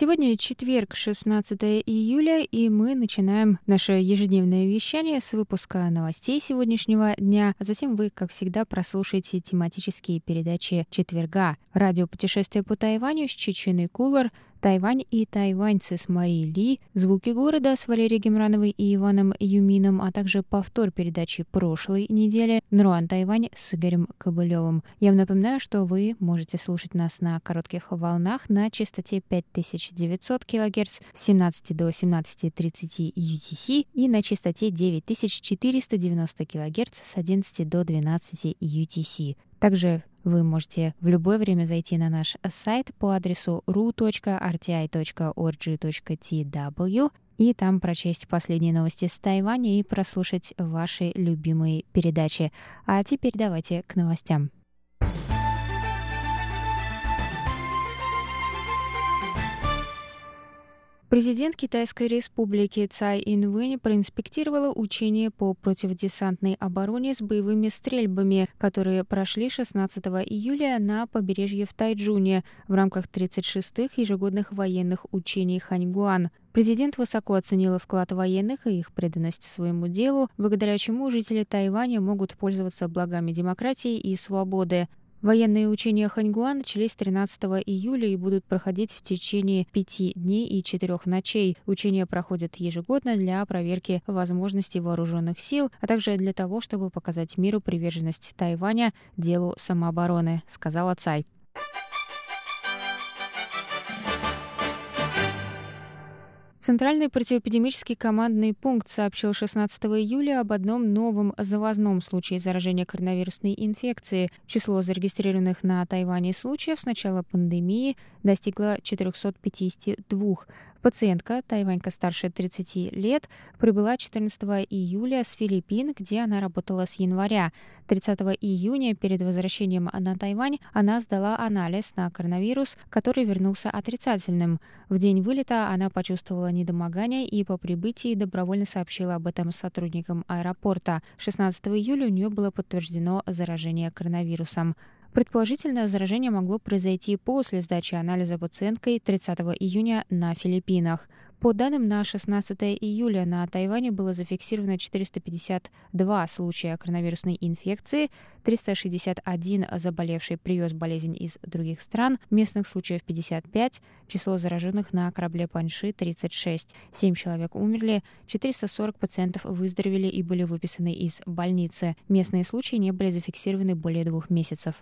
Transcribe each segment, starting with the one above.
Сегодня четверг, 16 июля, и мы начинаем наше ежедневное вещание с выпуска новостей сегодняшнего дня. Затем вы, как всегда, прослушаете тематические передачи четверга. Радио «Путешествие по Тайваню» с Чеченой Кулар – Тайвань и тайваньцы с Марией Ли, звуки города с Валерией Гемрановой и Иваном Юмином, а также повтор передачи прошлой недели Нруан Тайвань с Игорем Кобылевым. Я вам напоминаю, что вы можете слушать нас на коротких волнах на частоте 5900 кГц с 17 до 17.30 UTC и на частоте 9490 кГц с 11 до 12 UTC. Также вы можете в любое время зайти на наш сайт по адресу ru.rti.org.tw и там прочесть последние новости с Тайваня и прослушать ваши любимые передачи. А теперь давайте к новостям. Президент Китайской республики Цай Инвэнь проинспектировала учения по противодесантной обороне с боевыми стрельбами, которые прошли 16 июля на побережье в Тайджуне в рамках 36-х ежегодных военных учений Ханьгуан. Президент высоко оценила вклад военных и их преданность своему делу, благодаря чему жители Тайваня могут пользоваться благами демократии и свободы. Военные учения Ханьгуа начались 13 июля и будут проходить в течение пяти дней и четырех ночей. Учения проходят ежегодно для проверки возможностей вооруженных сил, а также для того, чтобы показать миру приверженность Тайваня делу самообороны, сказала Цай. Центральный противоэпидемический командный пункт сообщил 16 июля об одном новом завозном случае заражения коронавирусной инфекцией. Число зарегистрированных на Тайване случаев с начала пандемии достигло 452. Пациентка, тайванька старше 30 лет, прибыла 14 июля с Филиппин, где она работала с января. 30 июня перед возвращением на Тайвань она сдала анализ на коронавирус, который вернулся отрицательным. В день вылета она почувствовала недомогание и по прибытии добровольно сообщила об этом сотрудникам аэропорта. 16 июля у нее было подтверждено заражение коронавирусом. Предположительно, заражение могло произойти после сдачи анализа пациенткой 30 июня на Филиппинах. По данным на 16 июля на Тайване было зафиксировано 452 случая коронавирусной инфекции, 361 заболевший привез болезнь из других стран, местных случаев 55, число зараженных на корабле Панши 36, 7 человек умерли, 440 пациентов выздоровели и были выписаны из больницы. Местные случаи не были зафиксированы более двух месяцев.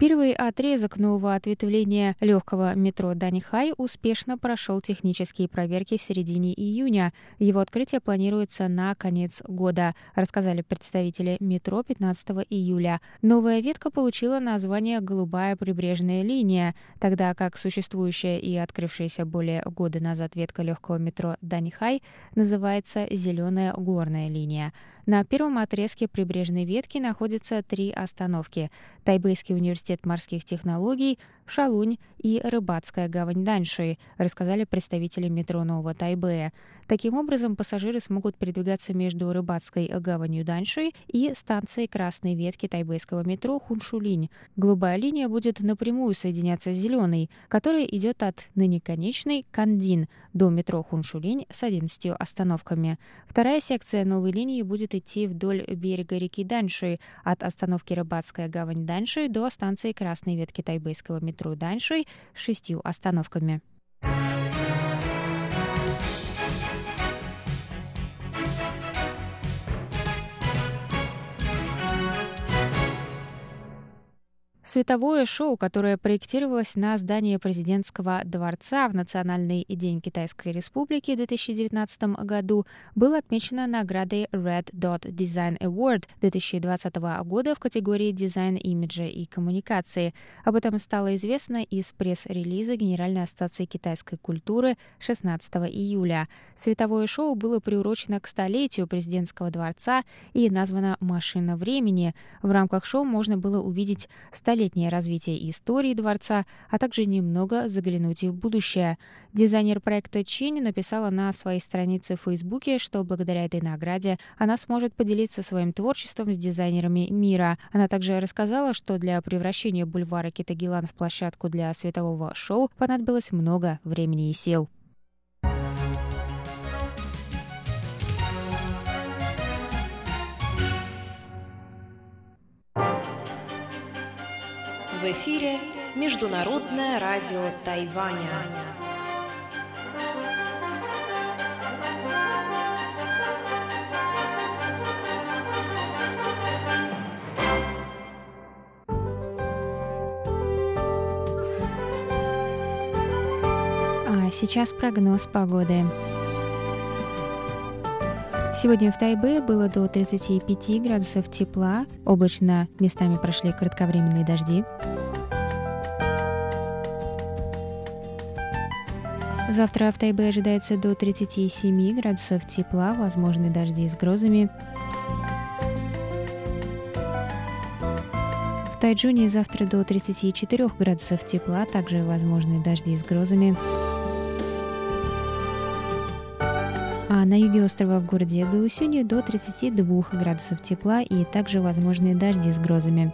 Первый отрезок нового ответвления легкого метро Данихай успешно прошел технические проверки в середине июня. Его открытие планируется на конец года, рассказали представители метро 15 июля. Новая ветка получила название «Голубая прибрежная линия», тогда как существующая и открывшаяся более года назад ветка легкого метро Данихай называется «Зеленая горная линия». На первом отрезке прибрежной ветки находятся три остановки. Тайбэйский университет морских технологий, Шалунь и Рыбацкая гавань Даньши, рассказали представители метро Нового Тайбэя. Таким образом, пассажиры смогут передвигаться между Рыбацкой гаванью Даньши и станцией красной ветки тайбэйского метро Хуншулинь. Голубая линия будет напрямую соединяться с зеленой, которая идет от ныне конечной Кандин до метро Хуншулинь с 11 остановками. Вторая секция новой линии будет идти вдоль берега реки Даньши от остановки Рыбацкая гавань Даньши до станции красной ветки тайбэйского метро метро Даньшуй с шестью остановками. Световое шоу, которое проектировалось на здании президентского дворца в Национальный день Китайской Республики в 2019 году, было отмечено наградой Red Dot Design Award 2020 года в категории дизайн имиджа и коммуникации. Об этом стало известно из пресс-релиза Генеральной ассоциации китайской культуры 16 июля. Световое шоу было приурочено к столетию президентского дворца и названо «Машина времени». В рамках шоу можно было увидеть столетнее развитие истории дворца, а также немного заглянуть и в будущее. Дизайнер проекта Чень написала на своей странице в Фейсбуке, что благодаря этой награде она сможет поделиться своим творчеством с дизайнерами мира. Она также рассказала, что для превращения бульвара Китагилан в площадку для светового шоу понадобилось много времени и сил. В эфире Международное радио Тайваня. А сейчас прогноз погоды. Сегодня в Тайбе было до 35 градусов тепла. Облачно местами прошли кратковременные дожди. Завтра в Тайбе ожидается до 37 градусов тепла, возможны дожди с грозами. В Тайджуне завтра до 34 градусов тепла, также возможны дожди с грозами. А на юге острова в городе Гаусюни до 32 градусов тепла и также возможны дожди с грозами.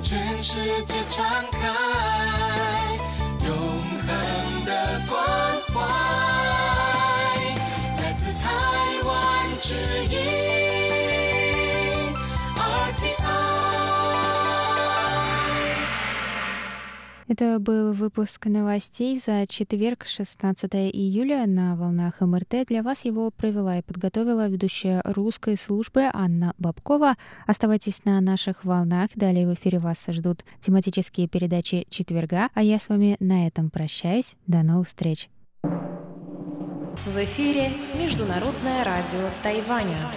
全世界传开永恒的光。Это был выпуск новостей за четверг, 16 июля на волнах МРТ. Для вас его провела и подготовила ведущая русской службы Анна Бабкова. Оставайтесь на наших волнах. Далее в эфире вас ждут тематические передачи четверга, а я с вами на этом прощаюсь. До новых встреч. В эфире Международное радио Тайваня.